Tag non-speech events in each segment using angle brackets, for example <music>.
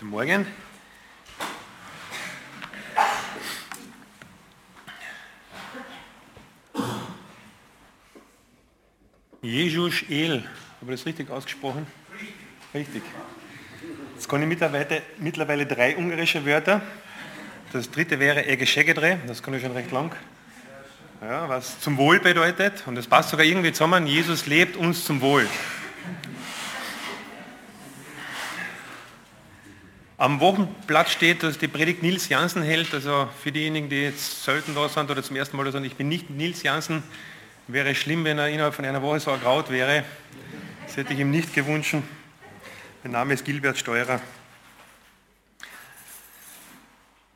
Guten Morgen. Jesus El, habe ich das richtig ausgesprochen? Richtig. Jetzt kann ich mittlerweile, mittlerweile drei ungarische Wörter. Das dritte wäre Egeschegedre, das kann ich schon recht lang. Ja, was zum Wohl bedeutet. Und das passt sogar irgendwie zusammen. Jesus lebt uns zum Wohl. Am Wochenblatt steht, dass die Predigt Nils Jansen hält. Also für diejenigen, die jetzt selten da sind oder zum ersten Mal da sind, ich bin nicht Nils Jansen. Wäre schlimm, wenn er innerhalb von einer Woche so ergraut wäre. Das hätte ich ihm nicht gewünscht. Mein Name ist Gilbert Steurer.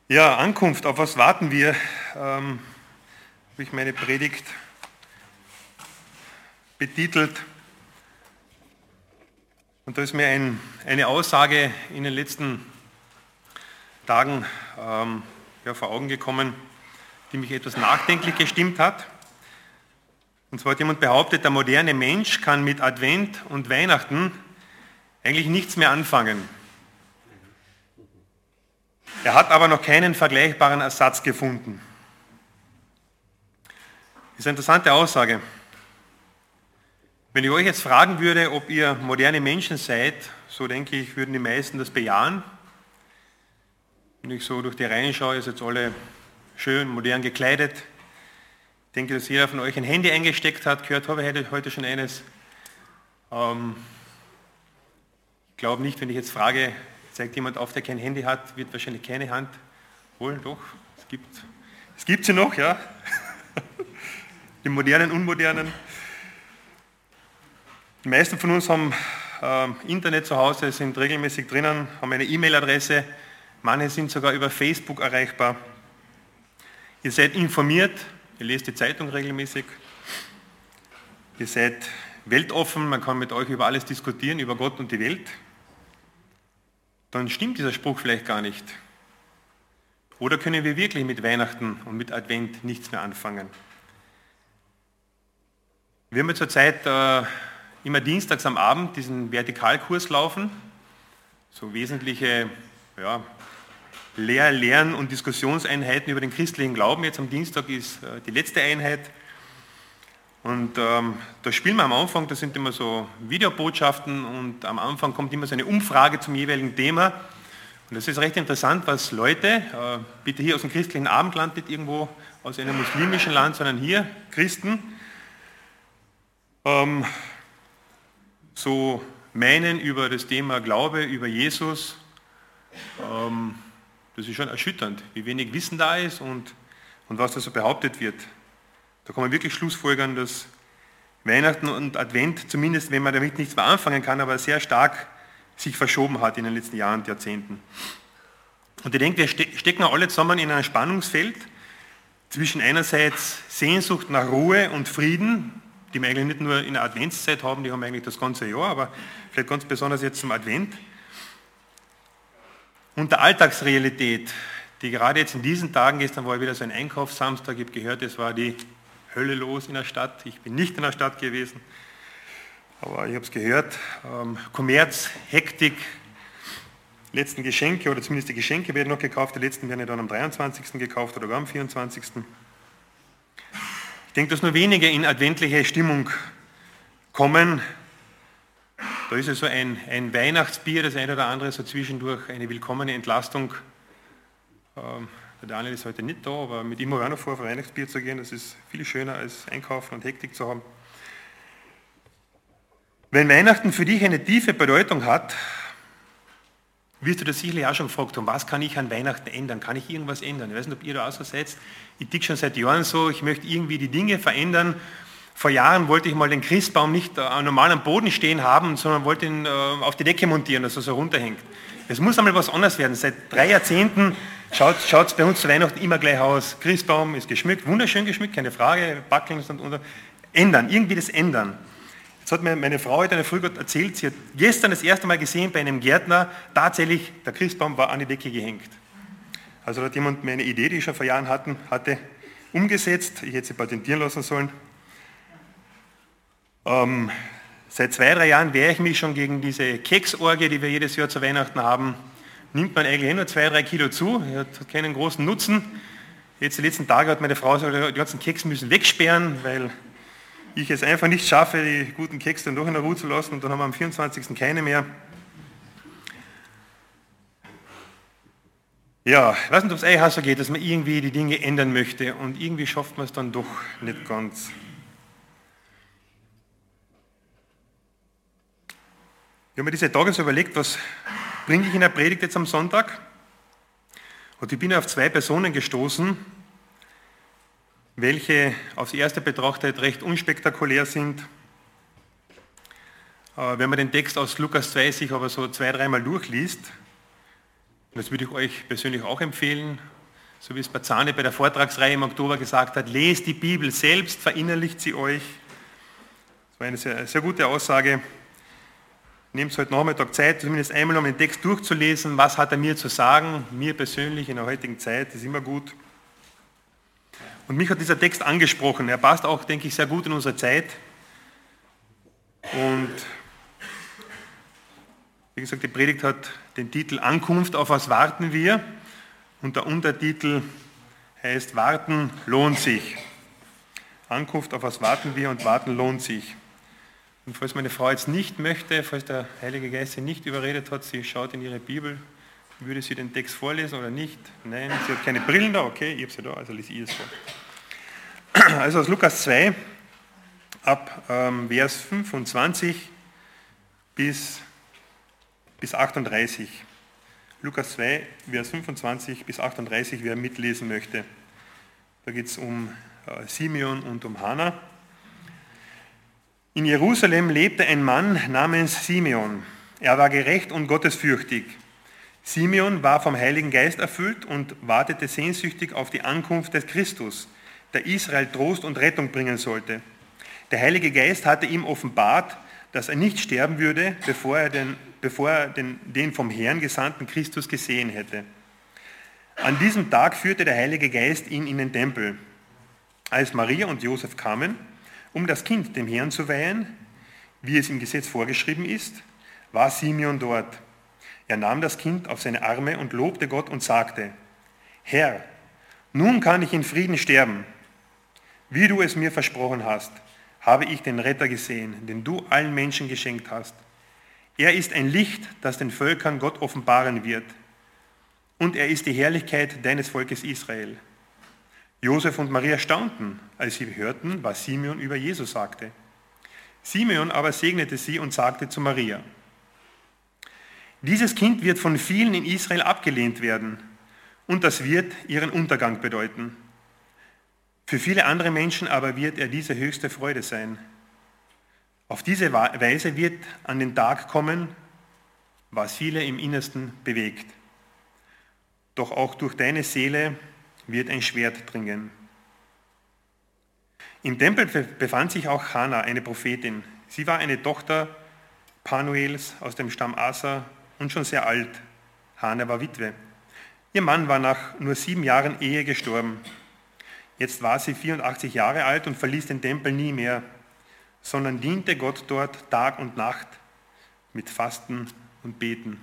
Ja, Ankunft, auf was warten wir? Ähm, habe ich meine Predigt betitelt. Und da ist mir ein, eine Aussage in den letzten Tagen ähm, ja, vor Augen gekommen, die mich etwas nachdenklich gestimmt hat. Und zwar hat jemand behauptet, der moderne Mensch kann mit Advent und Weihnachten eigentlich nichts mehr anfangen. Er hat aber noch keinen vergleichbaren Ersatz gefunden. Das ist eine interessante Aussage. Wenn ich euch jetzt fragen würde, ob ihr moderne Menschen seid, so denke ich, würden die meisten das bejahen. Wenn ich so durch die Reihen schaue, ihr seid alle schön, modern gekleidet. Ich denke, dass jeder von euch ein Handy eingesteckt hat. Gehört habe ich heute schon eines. Ähm, ich glaube nicht, wenn ich jetzt frage, zeigt jemand auf, der kein Handy hat, wird wahrscheinlich keine Hand holen. Doch, es gibt, es gibt sie noch, ja. <laughs> Die modernen, unmodernen. Die meisten von uns haben äh, Internet zu Hause, sind regelmäßig drinnen, haben eine E-Mail-Adresse, Manche sind sogar über Facebook erreichbar. Ihr seid informiert, ihr lest die Zeitung regelmäßig. Ihr seid weltoffen, man kann mit euch über alles diskutieren, über Gott und die Welt. Dann stimmt dieser Spruch vielleicht gar nicht. Oder können wir wirklich mit Weihnachten und mit Advent nichts mehr anfangen? Wir haben zurzeit äh, immer dienstags am Abend diesen Vertikalkurs laufen, so wesentliche ja, Lehr-, Lern- und Diskussionseinheiten über den christlichen Glauben. Jetzt am Dienstag ist äh, die letzte Einheit. Und ähm, da spielen wir am Anfang, das sind immer so Videobotschaften und am Anfang kommt immer so eine Umfrage zum jeweiligen Thema. Und das ist recht interessant, was Leute, äh, bitte hier aus dem christlichen Abendland, nicht irgendwo aus einem muslimischen Land, sondern hier, Christen, ähm, so meinen über das Thema Glaube, über Jesus. Ähm, das ist schon erschütternd, wie wenig Wissen da ist und, und was da so behauptet wird. Da kann man wirklich schlussfolgern, dass Weihnachten und Advent, zumindest wenn man damit nichts mehr anfangen kann, aber sehr stark sich verschoben hat in den letzten Jahren und Jahrzehnten. Und ich denke, wir stecken alle zusammen in einem Spannungsfeld zwischen einerseits Sehnsucht nach Ruhe und Frieden, die wir eigentlich nicht nur in der Adventszeit haben, die haben wir eigentlich das ganze Jahr, aber vielleicht ganz besonders jetzt zum Advent und der Alltagsrealität, die gerade jetzt in diesen Tagen, gestern war wieder so ein Einkaufssamstag, ich habe gehört, es war die Hölle los in der Stadt. Ich bin nicht in der Stadt gewesen, aber ich habe es gehört. Ähm, Kommerz, Hektik, letzten Geschenke oder zumindest die Geschenke werden noch gekauft, die letzten werden ja dann am 23. gekauft oder gar am 24. Ich denke, dass nur wenige in adventliche Stimmung kommen, da ist ja so ein, ein Weihnachtsbier, das eine oder andere so zwischendurch eine willkommene Entlastung. Ähm, der Daniel ist heute nicht da, aber mit ihm auch noch vor, auf Weihnachtsbier zu gehen. Das ist viel schöner als einkaufen und Hektik zu haben. Wenn Weihnachten für dich eine tiefe Bedeutung hat, wirst du das sicherlich auch schon gefragt haben, was kann ich an Weihnachten ändern? Kann ich irgendwas ändern? Ich weiß nicht, ob ihr da auch so seid. Ich tick schon seit Jahren so, ich möchte irgendwie die Dinge verändern vor Jahren wollte ich mal den Christbaum nicht äh, normal am Boden stehen haben, sondern wollte ihn äh, auf die Decke montieren, dass er so runterhängt. Es muss einmal was anderes werden. Seit drei Jahrzehnten schaut es bei uns zu Weihnachten immer gleich aus. Christbaum ist geschmückt, wunderschön geschmückt, keine Frage, Backeln und, und ändern, irgendwie das ändern. Jetzt hat mir meine Frau heute eine Früh erzählt, sie hat gestern das erste Mal gesehen bei einem Gärtner, tatsächlich, der Christbaum war an die Decke gehängt. Also hat jemand meine Idee, die ich schon vor Jahren hatten, hatte, umgesetzt. Ich hätte sie patentieren lassen sollen. Ähm, seit zwei, drei Jahren wehre ich mich schon gegen diese Keksorgie, die wir jedes Jahr zu Weihnachten haben, nimmt man eigentlich eh nur zwei, drei Kilo zu, hat keinen großen Nutzen. Jetzt die letzten Tage hat meine Frau gesagt, die ganzen Keks müssen wegsperren, weil ich es einfach nicht schaffe, die guten Keks dann doch in der Ruhe zu lassen und dann haben wir am 24. keine mehr. Ja, ich weiß nicht, ob es euch so geht, dass man irgendwie die Dinge ändern möchte und irgendwie schafft man es dann doch nicht ganz. Ich habe mir diese Tage so überlegt, was bringe ich in der Predigt jetzt am Sonntag? Und ich bin auf zwei Personen gestoßen, welche aufs erste betrachtet recht unspektakulär sind. Wenn man den Text aus Lukas 2 sich aber so zwei, dreimal durchliest, das würde ich euch persönlich auch empfehlen, so wie es Bazane bei der Vortragsreihe im Oktober gesagt hat, lest die Bibel selbst, verinnerlicht sie euch. Das war eine sehr, sehr gute Aussage. Nehmt heute Nachmittag Zeit, zumindest einmal um den Text durchzulesen. Was hat er mir zu sagen? Mir persönlich in der heutigen Zeit, ist immer gut. Und mich hat dieser Text angesprochen. Er passt auch, denke ich, sehr gut in unsere Zeit. Und wie gesagt, die Predigt hat den Titel Ankunft, auf was warten wir? Und der Untertitel heißt Warten lohnt sich. Ankunft, auf was warten wir und warten lohnt sich. Und falls meine Frau jetzt nicht möchte, falls der Heilige Geist sie nicht überredet hat, sie schaut in ihre Bibel, würde sie den Text vorlesen oder nicht? Nein, sie hat keine Brillen da, okay, ich habe sie da, also lese ich es vor. <clears throat> Also aus Lukas 2 ab ähm, Vers 25 bis, bis 38. Lukas 2, Vers 25 bis 38, wer mitlesen möchte. Da geht es um äh, Simeon und um Hannah. In Jerusalem lebte ein Mann namens Simeon. Er war gerecht und gottesfürchtig. Simeon war vom Heiligen Geist erfüllt und wartete sehnsüchtig auf die Ankunft des Christus, der Israel Trost und Rettung bringen sollte. Der Heilige Geist hatte ihm offenbart, dass er nicht sterben würde, bevor er den, bevor er den, den vom Herrn gesandten Christus gesehen hätte. An diesem Tag führte der Heilige Geist ihn in den Tempel. Als Maria und Josef kamen, um das Kind dem Herrn zu weihen, wie es im Gesetz vorgeschrieben ist, war Simeon dort. Er nahm das Kind auf seine Arme und lobte Gott und sagte, Herr, nun kann ich in Frieden sterben. Wie du es mir versprochen hast, habe ich den Retter gesehen, den du allen Menschen geschenkt hast. Er ist ein Licht, das den Völkern Gott offenbaren wird. Und er ist die Herrlichkeit deines Volkes Israel. Josef und Maria staunten, als sie hörten, was Simeon über Jesus sagte. Simeon aber segnete sie und sagte zu Maria, dieses Kind wird von vielen in Israel abgelehnt werden und das wird ihren Untergang bedeuten. Für viele andere Menschen aber wird er diese höchste Freude sein. Auf diese Weise wird an den Tag kommen, was viele im Innersten bewegt. Doch auch durch deine Seele wird ein Schwert dringen. Im Tempel befand sich auch Hannah, eine Prophetin. Sie war eine Tochter Panuels aus dem Stamm Asa und schon sehr alt. Hannah war Witwe. Ihr Mann war nach nur sieben Jahren Ehe gestorben. Jetzt war sie 84 Jahre alt und verließ den Tempel nie mehr, sondern diente Gott dort Tag und Nacht mit Fasten und Beten.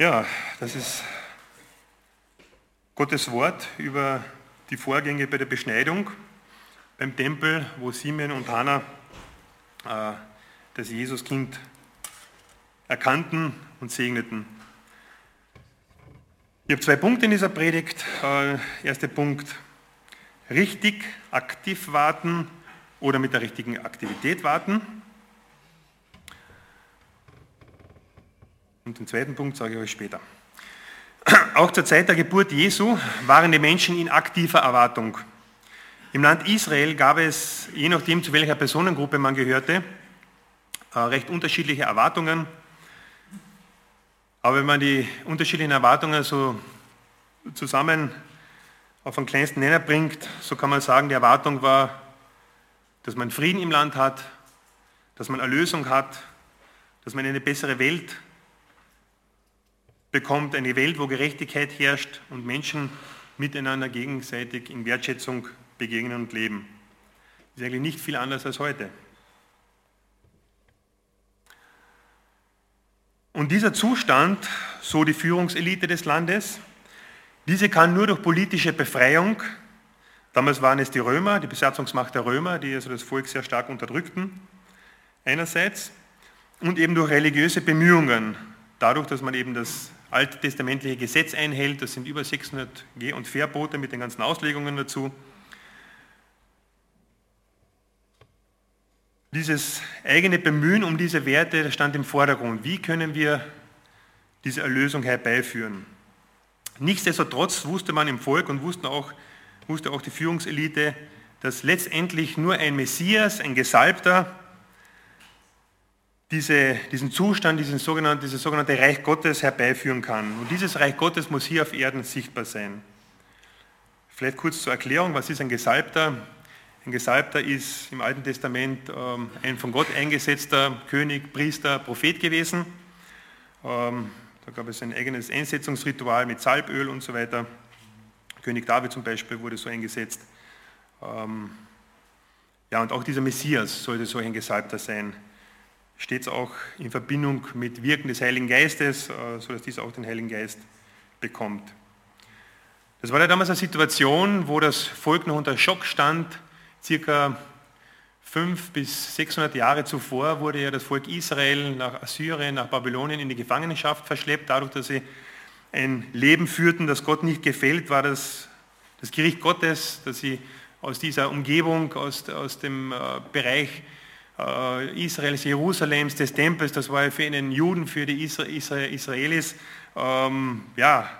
Ja, das ist Gottes Wort über die Vorgänge bei der Beschneidung beim Tempel, wo Simeon und Hannah äh, das Jesuskind erkannten und segneten. Ich habe zwei Punkte in dieser Predigt. Äh, erster Punkt, richtig aktiv warten oder mit der richtigen Aktivität warten. Und den zweiten Punkt sage ich euch später. <clears throat> Auch zur Zeit der Geburt Jesu waren die Menschen in aktiver Erwartung. Im Land Israel gab es, je nachdem zu welcher Personengruppe man gehörte, äh, recht unterschiedliche Erwartungen. Aber wenn man die unterschiedlichen Erwartungen so zusammen auf einen kleinsten Nenner bringt, so kann man sagen, die Erwartung war, dass man Frieden im Land hat, dass man Erlösung hat, dass man eine bessere Welt bekommt, eine Welt, wo Gerechtigkeit herrscht und Menschen miteinander gegenseitig in Wertschätzung begegnen und leben. Das ist eigentlich nicht viel anders als heute. Und dieser Zustand, so die Führungselite des Landes, diese kann nur durch politische Befreiung, damals waren es die Römer, die Besatzungsmacht der Römer, die also das Volk sehr stark unterdrückten, einerseits, und eben durch religiöse Bemühungen, dadurch, dass man eben das alttestamentliche Gesetz einhält, das sind über 600 Geh- und Verbote mit den ganzen Auslegungen dazu. Dieses eigene Bemühen um diese Werte stand im Vordergrund. Wie können wir diese Erlösung herbeiführen? Nichtsdestotrotz wusste man im Volk und wussten auch, wusste auch die Führungselite, dass letztendlich nur ein Messias, ein Gesalbter, diese, diesen Zustand, diesen sogenannten, dieses sogenannte Reich Gottes herbeiführen kann. Und dieses Reich Gottes muss hier auf Erden sichtbar sein. Vielleicht kurz zur Erklärung, was ist ein Gesalbter? Ein Gesalbter ist im Alten Testament ähm, ein von Gott eingesetzter König, Priester, Prophet gewesen. Ähm, da gab es ein eigenes Einsetzungsritual mit Salböl und so weiter. König David zum Beispiel wurde so eingesetzt. Ähm, ja, und auch dieser Messias sollte so ein Gesalbter sein steht es auch in Verbindung mit Wirken des Heiligen Geistes, äh, sodass dies auch den Heiligen Geist bekommt. Das war ja damals eine Situation, wo das Volk noch unter Schock stand. Circa 500 bis 600 Jahre zuvor wurde ja das Volk Israel nach Assyrien, nach Babylonien in die Gefangenschaft verschleppt. Dadurch, dass sie ein Leben führten, das Gott nicht gefällt, war das das Gericht Gottes, dass sie aus dieser Umgebung, aus, aus dem äh, Bereich Israels, Jerusalems, des Tempels, das war für einen Juden, für die Israelis, ähm, ja,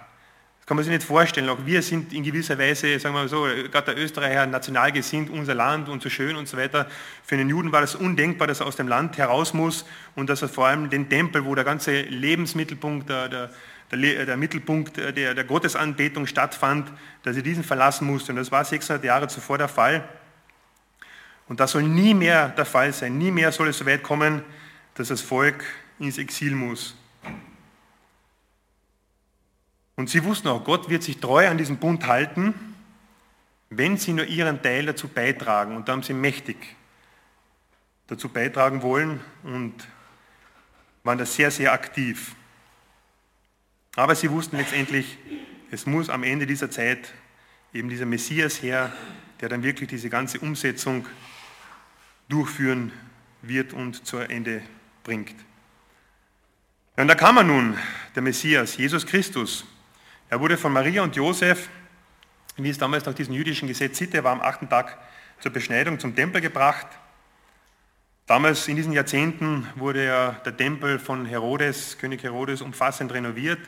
das kann man sich nicht vorstellen. Auch wir sind in gewisser Weise, sagen wir mal so, gerade der Österreicher national gesinnt, unser Land und so schön und so weiter. Für einen Juden war das undenkbar, dass er aus dem Land heraus muss und dass er vor allem den Tempel, wo der ganze Lebensmittelpunkt, der, der, der, der Mittelpunkt der, der Gottesanbetung stattfand, dass er diesen verlassen musste. Und das war 600 Jahre zuvor der Fall. Und das soll nie mehr der Fall sein. Nie mehr soll es so weit kommen, dass das Volk ins Exil muss. Und sie wussten auch, Gott wird sich treu an diesen Bund halten, wenn sie nur ihren Teil dazu beitragen. Und da haben sie mächtig dazu beitragen wollen und waren da sehr, sehr aktiv. Aber sie wussten letztendlich, es muss am Ende dieser Zeit eben dieser Messias her, der dann wirklich diese ganze Umsetzung durchführen wird und zu Ende bringt. Und da kam er nun, der Messias, Jesus Christus. Er wurde von Maria und Josef, wie es damals nach diesem jüdischen Gesetz sitte, war am achten Tag zur Beschneidung zum Tempel gebracht. Damals in diesen Jahrzehnten wurde ja der Tempel von Herodes, König Herodes, umfassend renoviert,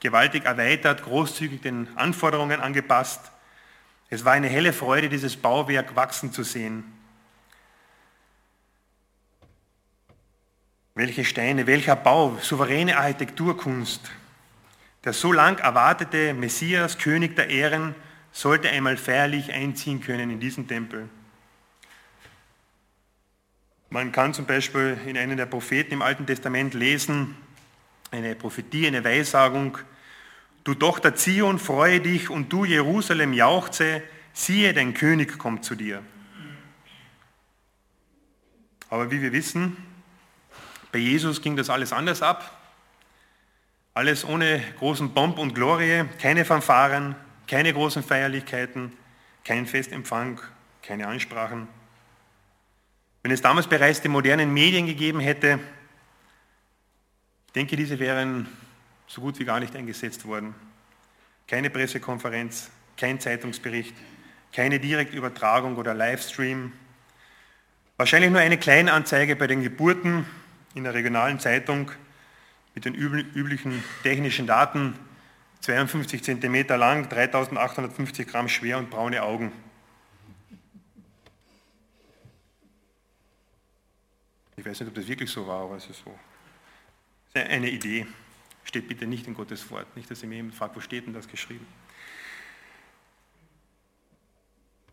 gewaltig erweitert, großzügig den Anforderungen angepasst. Es war eine helle Freude, dieses Bauwerk wachsen zu sehen. Welche Steine, welcher Bau, souveräne Architekturkunst. Der so lang erwartete Messias, König der Ehren, sollte einmal feierlich einziehen können in diesen Tempel. Man kann zum Beispiel in einem der Propheten im Alten Testament lesen, eine Prophetie, eine Weissagung, Du Tochter Zion, freue dich und du Jerusalem jauchze, siehe, dein König kommt zu dir. Aber wie wir wissen, bei Jesus ging das alles anders ab. Alles ohne großen Pomp und Glorie, keine Fanfaren, keine großen Feierlichkeiten, kein Festempfang, keine Ansprachen. Wenn es damals bereits die modernen Medien gegeben hätte, ich denke, diese wären so gut wie gar nicht eingesetzt worden. Keine Pressekonferenz, kein Zeitungsbericht, keine Direktübertragung oder Livestream. Wahrscheinlich nur eine Kleinanzeige bei den Geburten in der regionalen Zeitung mit den üblichen technischen Daten, 52 cm lang, 3850 Gramm schwer und braune Augen. Ich weiß nicht, ob das wirklich so war, aber es ist so. Eine Idee. Steht bitte nicht in Gottes Wort. Nicht, dass ihr mir jemand fragt, wo steht denn das geschrieben?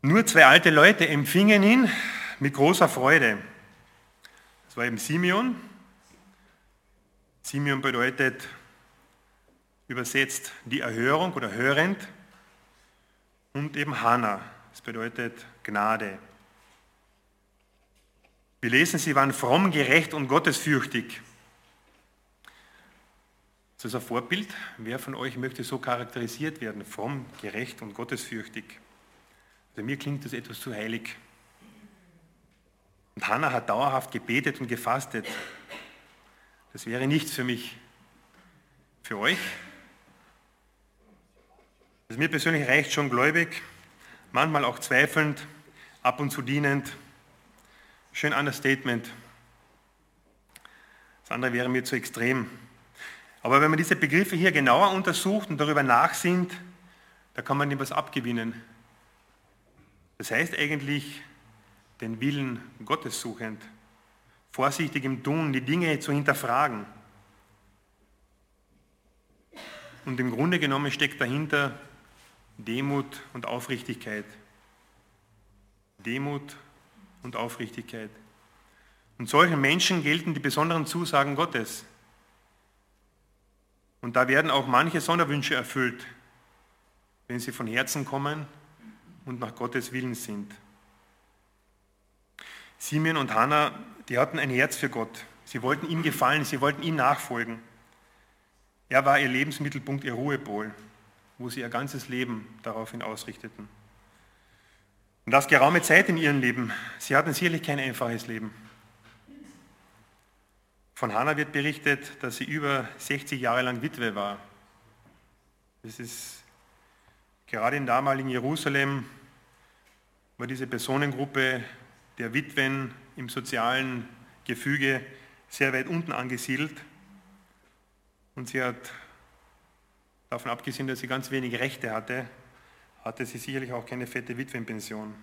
Nur zwei alte Leute empfingen ihn mit großer Freude. Das war eben Simeon Simeon bedeutet übersetzt die Erhörung oder hörend und eben Hannah, das bedeutet Gnade. Wir lesen, sie waren fromm, gerecht und gottesfürchtig. Ist das ein Vorbild? Wer von euch möchte so charakterisiert werden? Fromm, gerecht und gottesfürchtig. Also mir klingt das etwas zu heilig. Und Hannah hat dauerhaft gebetet und gefastet. Das wäre nichts für mich. Für euch? Also mir persönlich reicht schon gläubig, manchmal auch zweifelnd, ab und zu dienend. Schön Understatement. Das andere wäre mir zu extrem. Aber wenn man diese Begriffe hier genauer untersucht und darüber nachsinnt, da kann man ihm was abgewinnen. Das heißt eigentlich, den Willen Gottes suchend, vorsichtig im Tun, die Dinge zu hinterfragen. Und im Grunde genommen steckt dahinter Demut und Aufrichtigkeit. Demut und Aufrichtigkeit. Und solchen Menschen gelten die besonderen Zusagen Gottes. Und da werden auch manche Sonderwünsche erfüllt, wenn sie von Herzen kommen und nach Gottes Willen sind. Simeon und Hannah, die hatten ein Herz für Gott. Sie wollten ihm gefallen, sie wollten ihm nachfolgen. Er war ihr Lebensmittelpunkt, ihr Ruhepol, wo sie ihr ganzes Leben daraufhin ausrichteten. Und das geraume Zeit in ihrem Leben. Sie hatten sicherlich kein einfaches Leben. Von Hannah wird berichtet, dass sie über 60 Jahre lang Witwe war. Das ist gerade in damaligen Jerusalem war diese Personengruppe der Witwen im sozialen Gefüge sehr weit unten angesiedelt. Und sie hat, davon abgesehen, dass sie ganz wenig Rechte hatte, hatte sie sicherlich auch keine fette Witwenpension.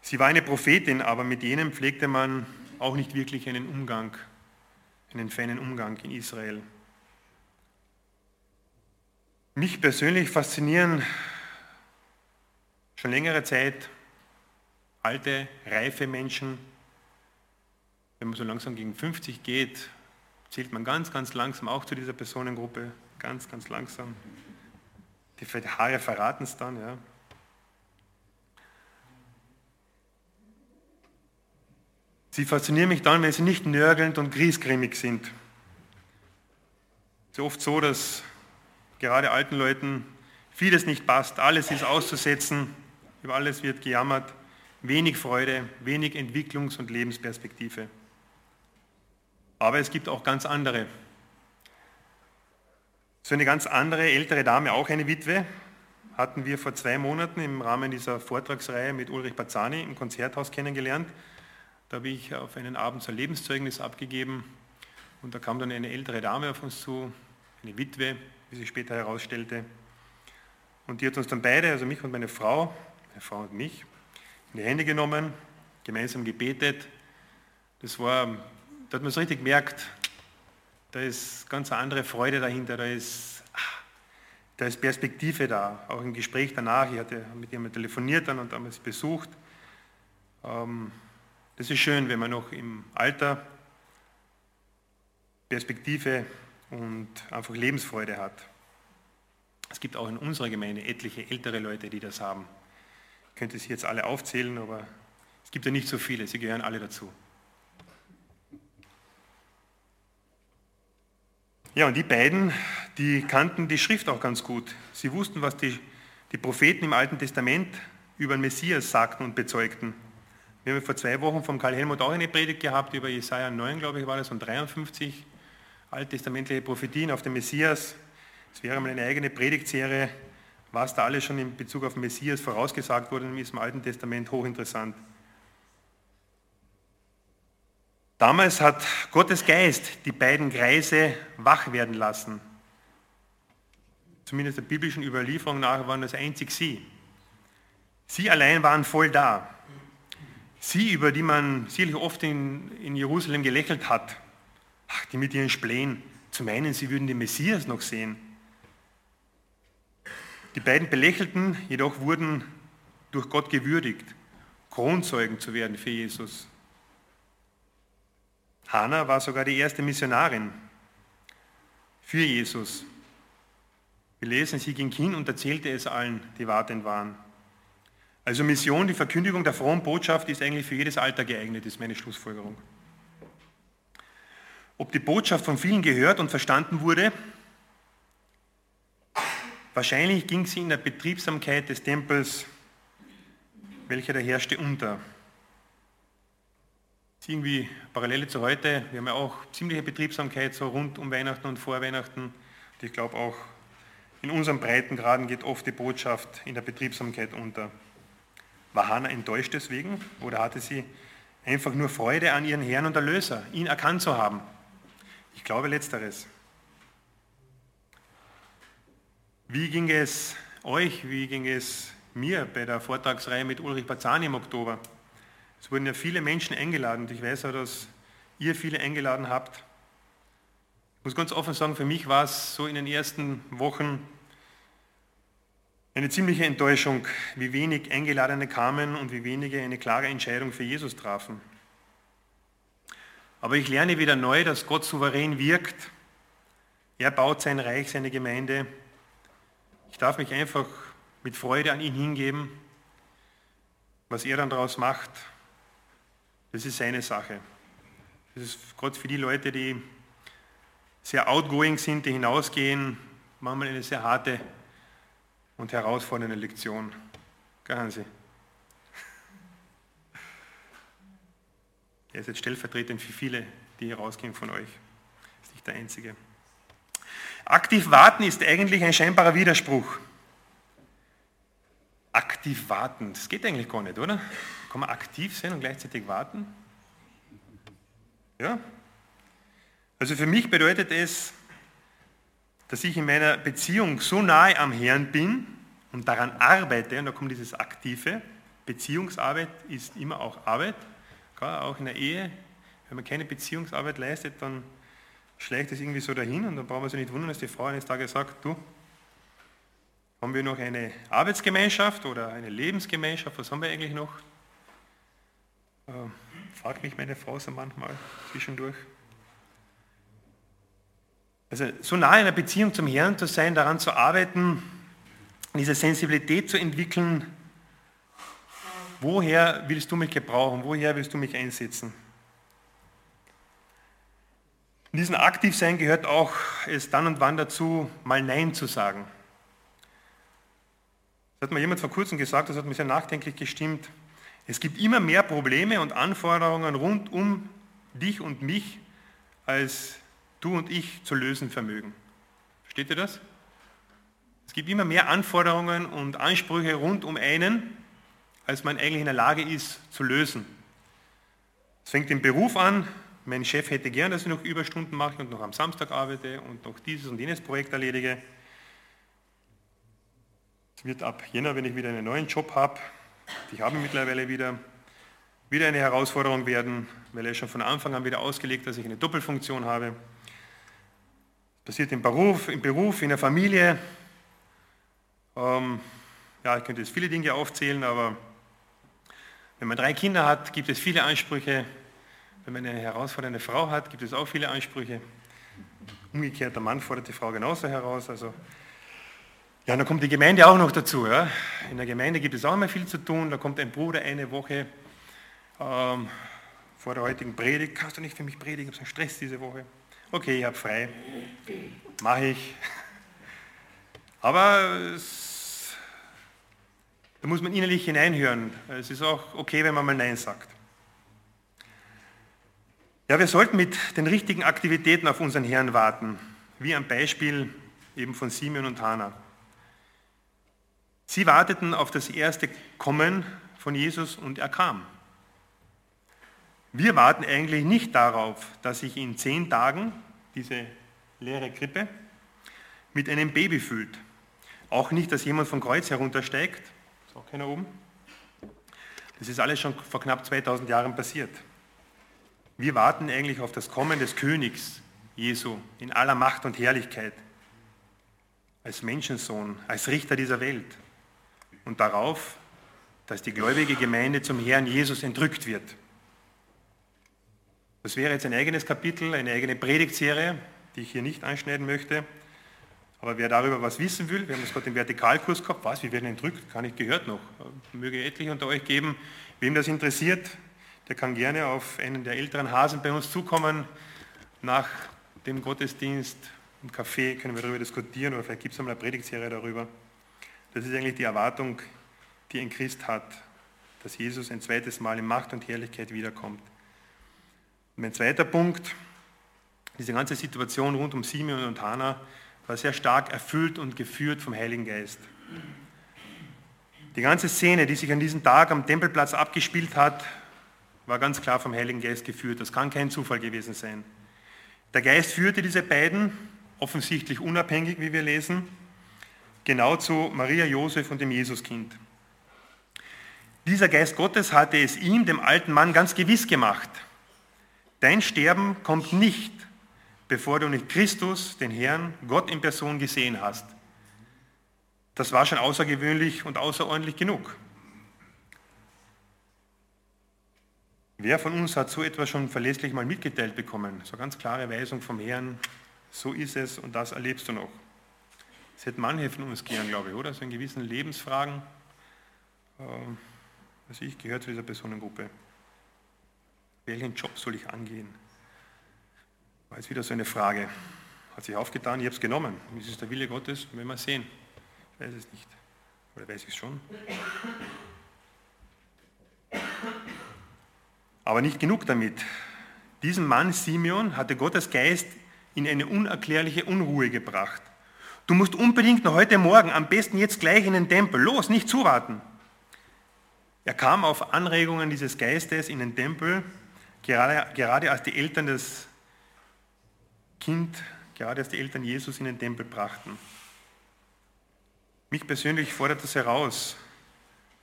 Sie war eine Prophetin, aber mit jenen pflegte man auch nicht wirklich einen Umgang, einen feinen Umgang in Israel. Mich persönlich faszinieren schon längere Zeit alte, reife Menschen. Wenn man so langsam gegen 50 geht, zählt man ganz, ganz langsam auch zu dieser Personengruppe. Ganz, ganz langsam. Die Haare verraten es dann, ja. Sie faszinieren mich dann, wenn sie nicht nörgelnd und griesgrämig sind. Es ist oft so, dass gerade alten Leuten vieles nicht passt, alles ist auszusetzen, über alles wird gejammert wenig Freude, wenig Entwicklungs- und Lebensperspektive. Aber es gibt auch ganz andere. So eine ganz andere ältere Dame, auch eine Witwe, hatten wir vor zwei Monaten im Rahmen dieser Vortragsreihe mit Ulrich Bazzani im Konzerthaus kennengelernt. Da habe ich auf einen Abend sein Lebenszeugnis abgegeben und da kam dann eine ältere Dame auf uns zu, eine Witwe, wie sich später herausstellte. Und die hat uns dann beide, also mich und meine Frau, meine Frau und mich, in die Hände genommen, gemeinsam gebetet. Das war, da hat man so richtig gemerkt, da ist ganz eine andere Freude dahinter, da ist, da ist Perspektive da. Auch im Gespräch danach, ich hatte mit jemandem telefoniert dann und damals besucht. Ähm, das ist schön, wenn man noch im Alter Perspektive und einfach Lebensfreude hat. Es gibt auch in unserer Gemeinde etliche ältere Leute, die das haben. Könnte sie jetzt alle aufzählen, aber es gibt ja nicht so viele, sie gehören alle dazu. Ja, und die beiden, die kannten die Schrift auch ganz gut. Sie wussten, was die, die Propheten im Alten Testament über den Messias sagten und bezeugten. Wir haben vor zwei Wochen vom Karl Helmut auch eine Predigt gehabt über Jesaja 9, glaube ich, war das, und 53 alttestamentliche Prophetien auf den Messias. Es wäre mal eine eigene Predigtserie was da alles schon in Bezug auf Messias vorausgesagt wurde in diesem Alten Testament, hochinteressant. Damals hat Gottes Geist die beiden Kreise wach werden lassen. Zumindest der biblischen Überlieferung nach waren das einzig sie. Sie allein waren voll da. Sie, über die man sicherlich oft in, in Jerusalem gelächelt hat. Ach, die mit ihren Spleen. Zu meinen, sie würden den Messias noch sehen. Die beiden Belächelten jedoch wurden durch Gott gewürdigt, Kronzeugen zu werden für Jesus. Hannah war sogar die erste Missionarin für Jesus. Wir lesen, sie ging hin und erzählte es allen, die wartend waren. Also Mission, die Verkündigung der frohen Botschaft ist eigentlich für jedes Alter geeignet, ist meine Schlussfolgerung. ob die Botschaft von vielen gehört und verstanden wurde. Wahrscheinlich ging sie in der Betriebsamkeit des Tempels, welcher da herrschte, unter. Das ist irgendwie Parallele zu heute. Wir haben ja auch ziemliche Betriebsamkeit so rund um Weihnachten und vor Weihnachten. Und ich glaube auch in unseren Breitengraden geht oft die Botschaft in der Betriebsamkeit unter. War Hannah enttäuscht deswegen oder hatte sie einfach nur Freude an ihren Herrn und Erlöser, ihn erkannt zu haben? Ich glaube letzteres. Wie ging es euch, wie ging es mir bei der Vortragsreihe mit Ulrich Bazzani im Oktober? Es wurden ja viele Menschen eingeladen und ich weiß auch, dass ihr viele eingeladen habt. Ich muss ganz offen sagen, für mich war es so in den ersten Wochen eine ziemliche Enttäuschung, wie wenig Eingeladene kamen und wie wenige eine klare Entscheidung für Jesus trafen. Aber ich lerne wieder neu, dass Gott souverän wirkt. Er baut sein Reich, seine Gemeinde. Ich darf mich einfach mit Freude an ihn hingeben. Was er dann daraus macht, das ist seine Sache. Das ist Gott für die Leute, die sehr outgoing sind, die hinausgehen, manchmal eine sehr harte und herausfordernde Lektion. Gell, Hansi? Er ist jetzt stellvertretend für viele, die hier rausgehen von euch. Ist nicht der Einzige. Aktiv warten ist eigentlich ein scheinbarer Widerspruch. Aktiv warten, das geht eigentlich gar nicht, oder? Kann man aktiv sein und gleichzeitig warten? Ja? Also für mich bedeutet es, dass ich in meiner Beziehung so nahe am Herrn bin und daran arbeite, und da kommt dieses Aktive, Beziehungsarbeit ist immer auch Arbeit, auch in der Ehe, wenn man keine Beziehungsarbeit leistet, dann schlägt es irgendwie so dahin und dann brauchen wir sich nicht wundern, dass die Frau eines Tages sagt, du, haben wir noch eine Arbeitsgemeinschaft oder eine Lebensgemeinschaft, was haben wir eigentlich noch? Äh, fragt mich meine Frau so manchmal zwischendurch. Also so nah in einer Beziehung zum Herrn zu sein, daran zu arbeiten, diese Sensibilität zu entwickeln, Woher willst du mich gebrauchen? Woher willst du mich einsetzen? In diesem Aktivsein gehört auch es dann und wann dazu, mal Nein zu sagen. Das hat mir jemand vor kurzem gesagt, das hat mich sehr nachdenklich gestimmt. Es gibt immer mehr Probleme und Anforderungen rund um dich und mich, als du und ich zu lösen vermögen. Versteht ihr das? Es gibt immer mehr Anforderungen und Ansprüche rund um einen, als man eigentlich in der Lage ist zu lösen. Es fängt im Beruf an. Mein Chef hätte gern, dass ich noch Überstunden mache und noch am Samstag arbeite und noch dieses und jenes Projekt erledige. Es wird ab Jänner, wenn ich wieder einen neuen Job habe, ich habe mittlerweile wieder, wieder eine Herausforderung werden, weil er schon von Anfang an wieder ausgelegt, dass ich eine Doppelfunktion habe. Passiert im Beruf, im Beruf, in der Familie. Ähm, ja, ich könnte jetzt viele Dinge aufzählen, aber wenn man drei Kinder hat, gibt es viele Ansprüche. Wenn man eine herausfordernde Frau hat, gibt es auch viele Ansprüche. Umgekehrt, der Mann fordert die Frau genauso heraus. Also, ja, dann kommt die Gemeinde auch noch dazu. Ja. In der Gemeinde gibt es auch immer viel zu tun. Da kommt ein Bruder eine Woche ähm, vor der heutigen Predigt. Kannst du nicht für mich predigen? Ich habe so Stress diese Woche. Okay, ich habe frei. Mache ich. Aber es da muss man innerlich hineinhören. Es ist auch okay, wenn man mal Nein sagt. Ja, wir sollten mit den richtigen Aktivitäten auf unseren Herrn warten, wie am Beispiel eben von Simeon und Hannah. Sie warteten auf das erste Kommen von Jesus und er kam. Wir warten eigentlich nicht darauf, dass sich in zehn Tagen diese leere Krippe mit einem Baby füllt. Auch nicht, dass jemand vom Kreuz heruntersteigt auch keiner oben? Das ist alles schon vor knapp 2000 Jahren passiert. Wir warten eigentlich auf das Kommen des Königs Jesu in aller Macht und Herrlichkeit, als Menschensohn, als Richter dieser Welt und darauf, dass die gläubige Gemeinde zum Herrn Jesus entrückt wird. Das wäre jetzt ein eigenes Kapitel, eine eigene Predigtserie, die ich hier nicht anschneiden möchte. Aber wer darüber was wissen will, wir haben das gerade im Vertikalkurs gehabt, was, wie werden entrückt, kann ich gehört noch. Möge etliche unter euch geben, wem das interessiert, der kann gerne auf einen der älteren Hasen bei uns zukommen. nach dem Gottesdienst im Café können wir darüber diskutieren oder vielleicht gibt es einmal eine Predigtserie darüber. Das ist eigentlich die Erwartung, die ein Christ hat, dass Jesus ein zweites Mal in Macht und Herrlichkeit wiederkommt. Mein zweiter Punkt, diese ganze Situation rund um Simeon und Hannah war sehr stark erfüllt und geführt vom Heiligen Geist. Die ganze Szene, die sich an diesem Tag am Tempelplatz abgespielt hat, war ganz klar vom Heiligen Geist geführt. Das kann kein Zufall gewesen sein. Der Geist führte diese beiden, offensichtlich unabhängig, wie wir lesen, genau zu Maria, Josef und dem Jesuskind. Dieser Geist Gottes hatte es ihm, dem alten Mann, ganz gewiss gemacht. Dein Sterben kommt nicht, bevor du nicht Christus, den Herrn, Gott in Person gesehen hast. Das war schon außergewöhnlich und außerordentlich genug. Wer von uns hat so etwas schon verlässlich mal mitgeteilt bekommen? So ganz klare Weisung vom Herrn, so ist es und das erlebst du noch. Das hätte manche von uns gern, glaube ich, oder? So in gewissen Lebensfragen. Also ich gehöre zu dieser Personengruppe. Welchen Job soll ich angehen? War jetzt wieder so eine Frage. Hat sich aufgetan, ich habe es genommen. Ist es der Wille Gottes? Wenn wir sehen. Ich weiß es nicht. Oder weiß ich es schon? Aber nicht genug damit. Diesen Mann Simeon hatte Gottes Geist in eine unerklärliche Unruhe gebracht. Du musst unbedingt noch heute Morgen, am besten jetzt gleich in den Tempel. Los, nicht zuwarten. Er kam auf Anregungen dieses Geistes in den Tempel, gerade, gerade als die Eltern des Kind, gerade als die Eltern Jesus in den Tempel brachten. Mich persönlich fordert das heraus.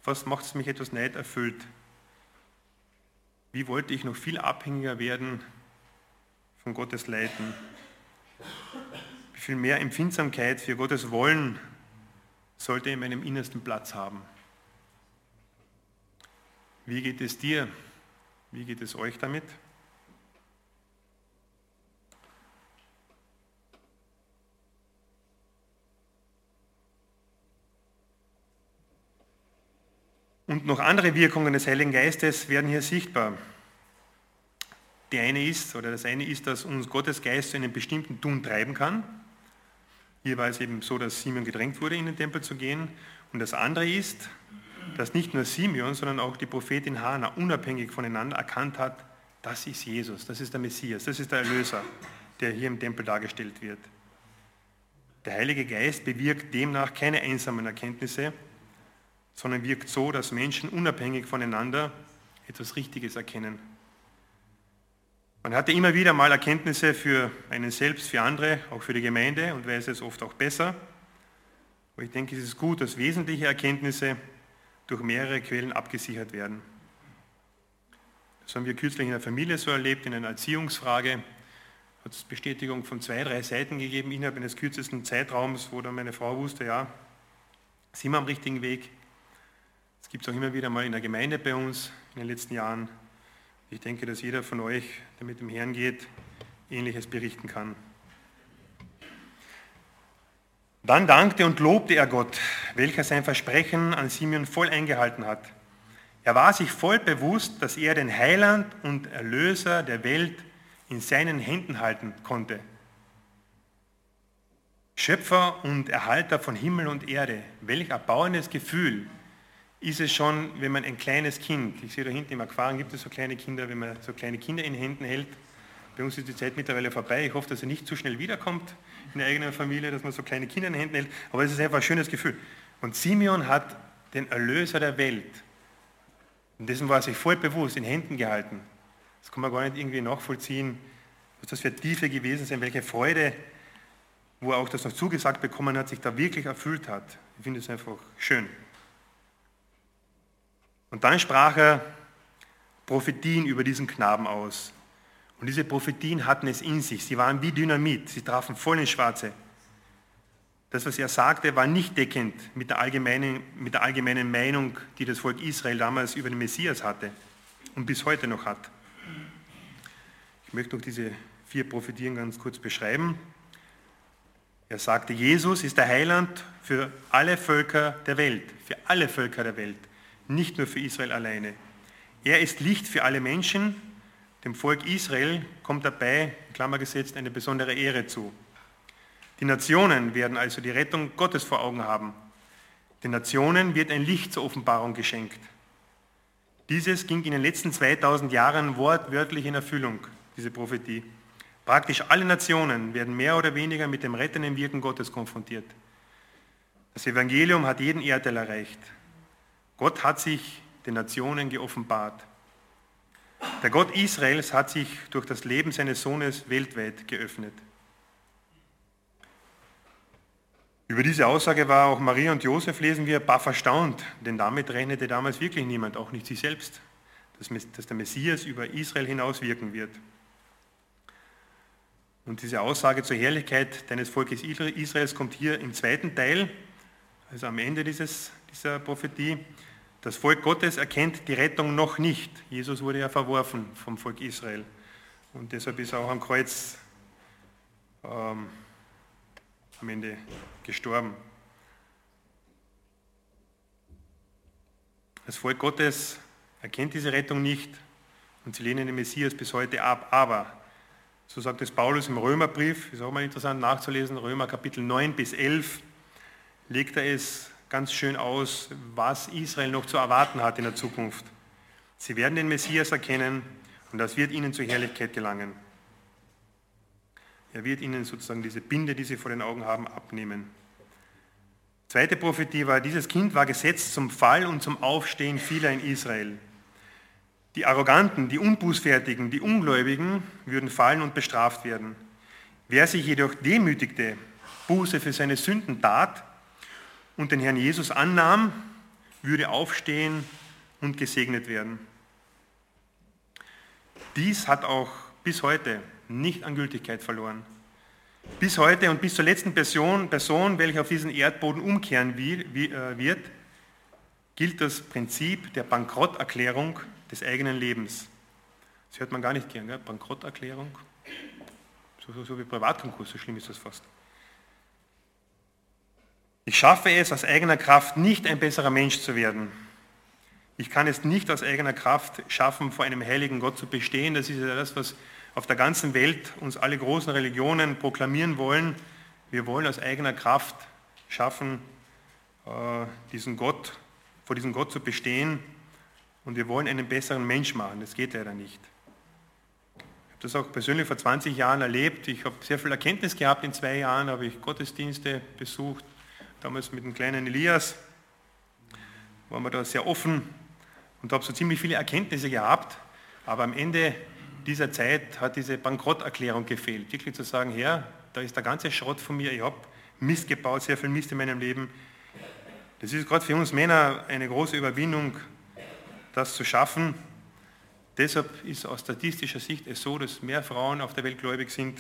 Fast macht es mich etwas neiderfüllt. Wie wollte ich noch viel abhängiger werden von Gottes Leiten? Wie viel mehr Empfindsamkeit für Gottes Wollen sollte in meinem Innersten Platz haben? Wie geht es dir? Wie geht es euch damit? Und noch andere Wirkungen des Heiligen Geistes werden hier sichtbar. Die eine ist, oder das eine ist, dass uns Gottes Geist zu einem bestimmten Tun treiben kann. Hier war es eben so, dass Simeon gedrängt wurde, in den Tempel zu gehen. Und das andere ist, dass nicht nur Simeon, sondern auch die Prophetin Hannah unabhängig voneinander erkannt hat, das ist Jesus, das ist der Messias, das ist der Erlöser, der hier im Tempel dargestellt wird. Der Heilige Geist bewirkt demnach keine einsamen Erkenntnisse, sondern wirkt so, dass Menschen unabhängig voneinander etwas Richtiges erkennen. Man hatte immer wieder mal Erkenntnisse für einen selbst, für andere, auch für die Gemeinde und weiß es oft auch besser. Aber ich denke, es ist gut, dass wesentliche Erkenntnisse durch mehrere Quellen abgesichert werden. Das haben wir kürzlich in der Familie so erlebt, in einer Erziehungsfrage. Hat es Bestätigung von zwei, drei Seiten gegeben innerhalb eines kürzesten Zeitraums, wo dann meine Frau wusste, ja, sind wir am richtigen Weg. Gibt es auch immer wieder mal in der Gemeinde bei uns in den letzten Jahren. Ich denke, dass jeder von euch, der mit dem Herrn geht, Ähnliches berichten kann. Dann dankte und lobte er Gott, welcher sein Versprechen an Simeon voll eingehalten hat. Er war sich voll bewusst, dass er den Heiland und Erlöser der Welt in seinen Händen halten konnte. Schöpfer und Erhalter von Himmel und Erde, welch erbauendes Gefühl ist es schon, wenn man ein kleines Kind, ich sehe da hinten im Aquarium gibt es so kleine Kinder, wenn man so kleine Kinder in Händen hält, bei uns ist die Zeit mittlerweile vorbei, ich hoffe, dass er nicht zu schnell wiederkommt in der eigenen Familie, dass man so kleine Kinder in Händen hält, aber es ist einfach ein schönes Gefühl. Und Simeon hat den Erlöser der Welt, und dessen war er sich voll bewusst, in Händen gehalten. Das kann man gar nicht irgendwie nachvollziehen, was das für Tiefe gewesen sein, welche Freude, wo er auch das noch zugesagt bekommen hat, sich da wirklich erfüllt hat. Ich finde es einfach schön. Und dann sprach er Prophetien über diesen Knaben aus. Und diese Prophetien hatten es in sich. Sie waren wie Dynamit. Sie trafen voll ins Schwarze. Das, was er sagte, war nicht deckend mit der, allgemeinen, mit der allgemeinen Meinung, die das Volk Israel damals über den Messias hatte und bis heute noch hat. Ich möchte noch diese vier Prophetien ganz kurz beschreiben. Er sagte, Jesus ist der Heiland für alle Völker der Welt, für alle Völker der Welt nicht nur für Israel alleine. Er ist Licht für alle Menschen, dem Volk Israel kommt dabei, Klammer gesetzt, eine besondere Ehre zu. Die Nationen werden also die Rettung Gottes vor Augen haben. Den Nationen wird ein Licht zur Offenbarung geschenkt. Dieses ging in den letzten 2000 Jahren wortwörtlich in Erfüllung, diese Prophetie. Praktisch alle Nationen werden mehr oder weniger mit dem rettenden Wirken Gottes konfrontiert. Das Evangelium hat jeden Erdteil erreicht. Gott hat sich den Nationen geoffenbart. Der Gott Israels hat sich durch das Leben seines Sohnes weltweit geöffnet. Über diese Aussage war auch Maria und Josef, lesen wir, baff erstaunt, denn damit rechnete damals wirklich niemand, auch nicht sie selbst, dass der Messias über Israel hinaus wirken wird. Und diese Aussage zur Herrlichkeit deines Volkes Israels kommt hier im zweiten Teil, also am Ende dieses, dieser Prophetie. Das Volk Gottes erkennt die Rettung noch nicht. Jesus wurde ja verworfen vom Volk Israel. Und deshalb ist er auch am Kreuz ähm, am Ende gestorben. Das Volk Gottes erkennt diese Rettung nicht und sie lehnen den Messias bis heute ab. Aber so sagt es Paulus im Römerbrief, ist auch mal interessant nachzulesen, Römer Kapitel 9 bis 11, legt er es ganz schön aus, was Israel noch zu erwarten hat in der Zukunft. Sie werden den Messias erkennen und das wird ihnen zur Herrlichkeit gelangen. Er wird ihnen sozusagen diese Binde, die sie vor den Augen haben, abnehmen. Zweite Prophetie war, dieses Kind war gesetzt zum Fall und zum Aufstehen vieler in Israel. Die Arroganten, die Unbußfertigen, die Ungläubigen würden fallen und bestraft werden. Wer sich jedoch demütigte, Buße für seine Sünden tat und den Herrn Jesus annahm, würde aufstehen und gesegnet werden. Dies hat auch bis heute nicht an Gültigkeit verloren. Bis heute und bis zur letzten Person, Person welche auf diesen Erdboden umkehren äh, wird, gilt das Prinzip der Bankrotterklärung des eigenen Lebens. Das hört man gar nicht gern, gell? Bankrotterklärung. So, so, so wie Privatkonkurs, so schlimm ist das fast. Ich schaffe es aus eigener Kraft nicht ein besserer Mensch zu werden. Ich kann es nicht aus eigener Kraft schaffen, vor einem heiligen Gott zu bestehen. Das ist ja das, was auf der ganzen Welt uns alle großen Religionen proklamieren wollen. Wir wollen aus eigener Kraft schaffen, äh, diesen Gott, vor diesem Gott zu bestehen. Und wir wollen einen besseren Mensch machen. Das geht leider nicht. Ich habe das auch persönlich vor 20 Jahren erlebt. Ich habe sehr viel Erkenntnis gehabt. In zwei Jahren habe ich Gottesdienste besucht. Damals mit dem kleinen Elias waren wir da sehr offen und habe so ziemlich viele Erkenntnisse gehabt. Aber am Ende dieser Zeit hat diese Bankrotterklärung gefehlt. Wirklich zu sagen, Herr, da ist der ganze Schrott von mir, ich habe Mist gebaut, sehr viel Mist in meinem Leben. Das ist gerade für uns Männer eine große Überwindung, das zu schaffen. Deshalb ist aus statistischer Sicht es so, dass mehr Frauen auf der Welt gläubig sind,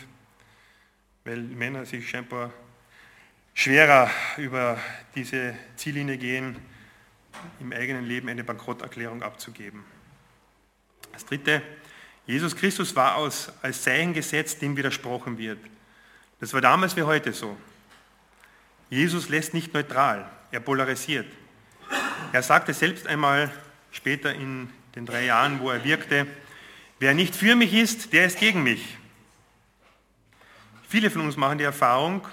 weil Männer sich scheinbar schwerer über diese Ziellinie gehen, im eigenen Leben eine Bankrotterklärung abzugeben. Das Dritte, Jesus Christus war aus, als Zeichen gesetzt, dem widersprochen wird. Das war damals wie heute so. Jesus lässt nicht neutral, er polarisiert. Er sagte selbst einmal, später in den drei Jahren, wo er wirkte, wer nicht für mich ist, der ist gegen mich. Viele von uns machen die Erfahrung,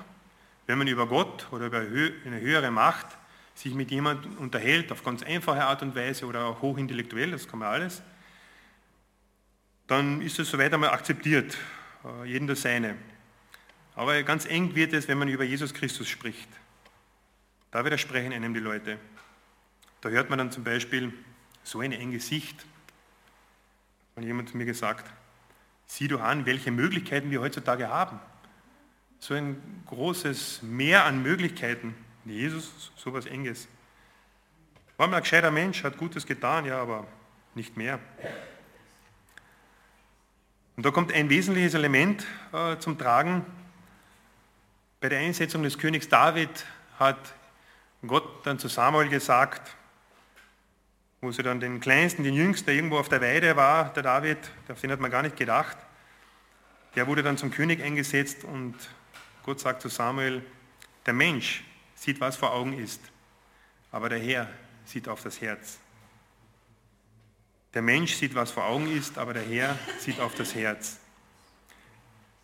wenn man über Gott oder über eine höhere Macht sich mit jemandem unterhält, auf ganz einfache Art und Weise oder auch hochintellektuell, das kann man alles, dann ist es soweit einmal akzeptiert, äh, jeden das Seine. Aber ganz eng wird es, wenn man über Jesus Christus spricht. Da widersprechen einem die Leute. Da hört man dann zum Beispiel, so eine enge Sicht. Hat jemand zu mir gesagt, sieh doch an, welche Möglichkeiten wir heutzutage haben. So ein großes Meer an Möglichkeiten. Jesus, so was Enges. War mal ein gescheiter Mensch, hat Gutes getan, ja, aber nicht mehr. Und da kommt ein wesentliches Element äh, zum Tragen. Bei der Einsetzung des Königs David hat Gott dann zu Samuel gesagt, wo sie dann den Kleinsten, den Jüngsten, der irgendwo auf der Weide war, der David, auf den hat man gar nicht gedacht, der wurde dann zum König eingesetzt und Gott sagt zu Samuel, der Mensch sieht, was vor Augen ist, aber der Herr sieht auf das Herz. Der Mensch sieht, was vor Augen ist, aber der Herr sieht auf das Herz.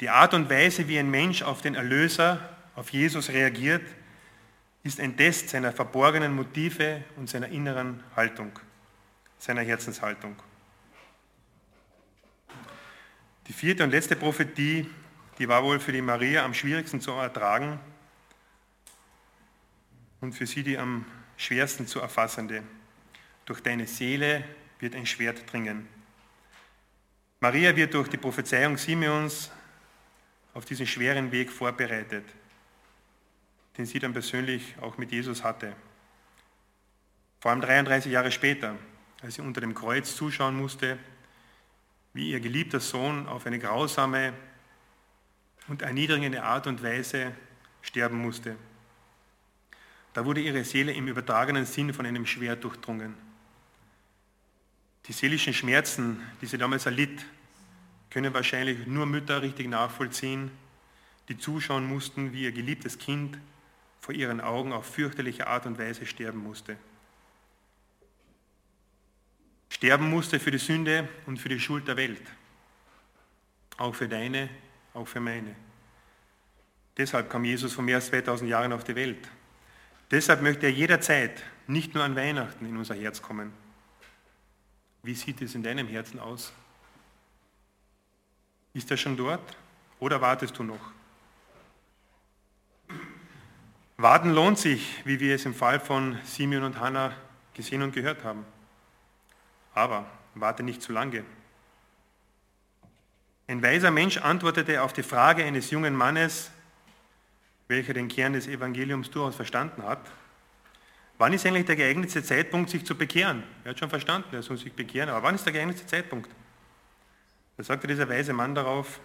Die Art und Weise, wie ein Mensch auf den Erlöser, auf Jesus reagiert, ist ein Test seiner verborgenen Motive und seiner inneren Haltung, seiner Herzenshaltung. Die vierte und letzte Prophetie, die war wohl für die Maria am schwierigsten zu ertragen und für sie die am schwersten zu erfassende. Durch deine Seele wird ein Schwert dringen. Maria wird durch die Prophezeiung Simeons auf diesen schweren Weg vorbereitet den sie dann persönlich auch mit Jesus hatte. Vor allem 33 Jahre später, als sie unter dem Kreuz zuschauen musste, wie ihr geliebter Sohn auf eine grausame und erniedrigende Art und Weise sterben musste. Da wurde ihre Seele im übertragenen Sinn von einem Schwert durchdrungen. Die seelischen Schmerzen, die sie damals erlitt, können wahrscheinlich nur Mütter richtig nachvollziehen, die zuschauen mussten, wie ihr geliebtes Kind vor ihren Augen auf fürchterliche Art und Weise sterben musste. Sterben musste für die Sünde und für die Schuld der Welt. Auch für deine, auch für meine. Deshalb kam Jesus vor mehr als 2000 Jahren auf die Welt. Deshalb möchte er jederzeit, nicht nur an Weihnachten, in unser Herz kommen. Wie sieht es in deinem Herzen aus? Ist er schon dort oder wartest du noch? Warten lohnt sich, wie wir es im Fall von Simeon und Hannah gesehen und gehört haben. Aber warte nicht zu lange. Ein weiser Mensch antwortete auf die Frage eines jungen Mannes, welcher den Kern des Evangeliums durchaus verstanden hat. Wann ist eigentlich der geeignete Zeitpunkt, sich zu bekehren? Er hat schon verstanden, er soll sich bekehren, aber wann ist der geeignete Zeitpunkt? Da sagte dieser weise Mann darauf,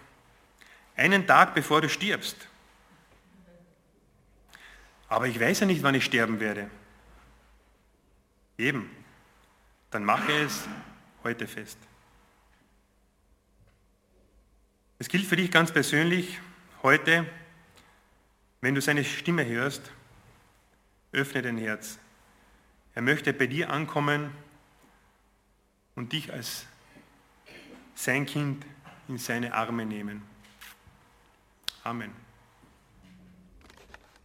einen Tag bevor du stirbst. Aber ich weiß ja nicht, wann ich sterben werde. Eben. Dann mache es heute fest. Es gilt für dich ganz persönlich heute, wenn du seine Stimme hörst, öffne dein Herz. Er möchte bei dir ankommen und dich als sein Kind in seine Arme nehmen. Amen.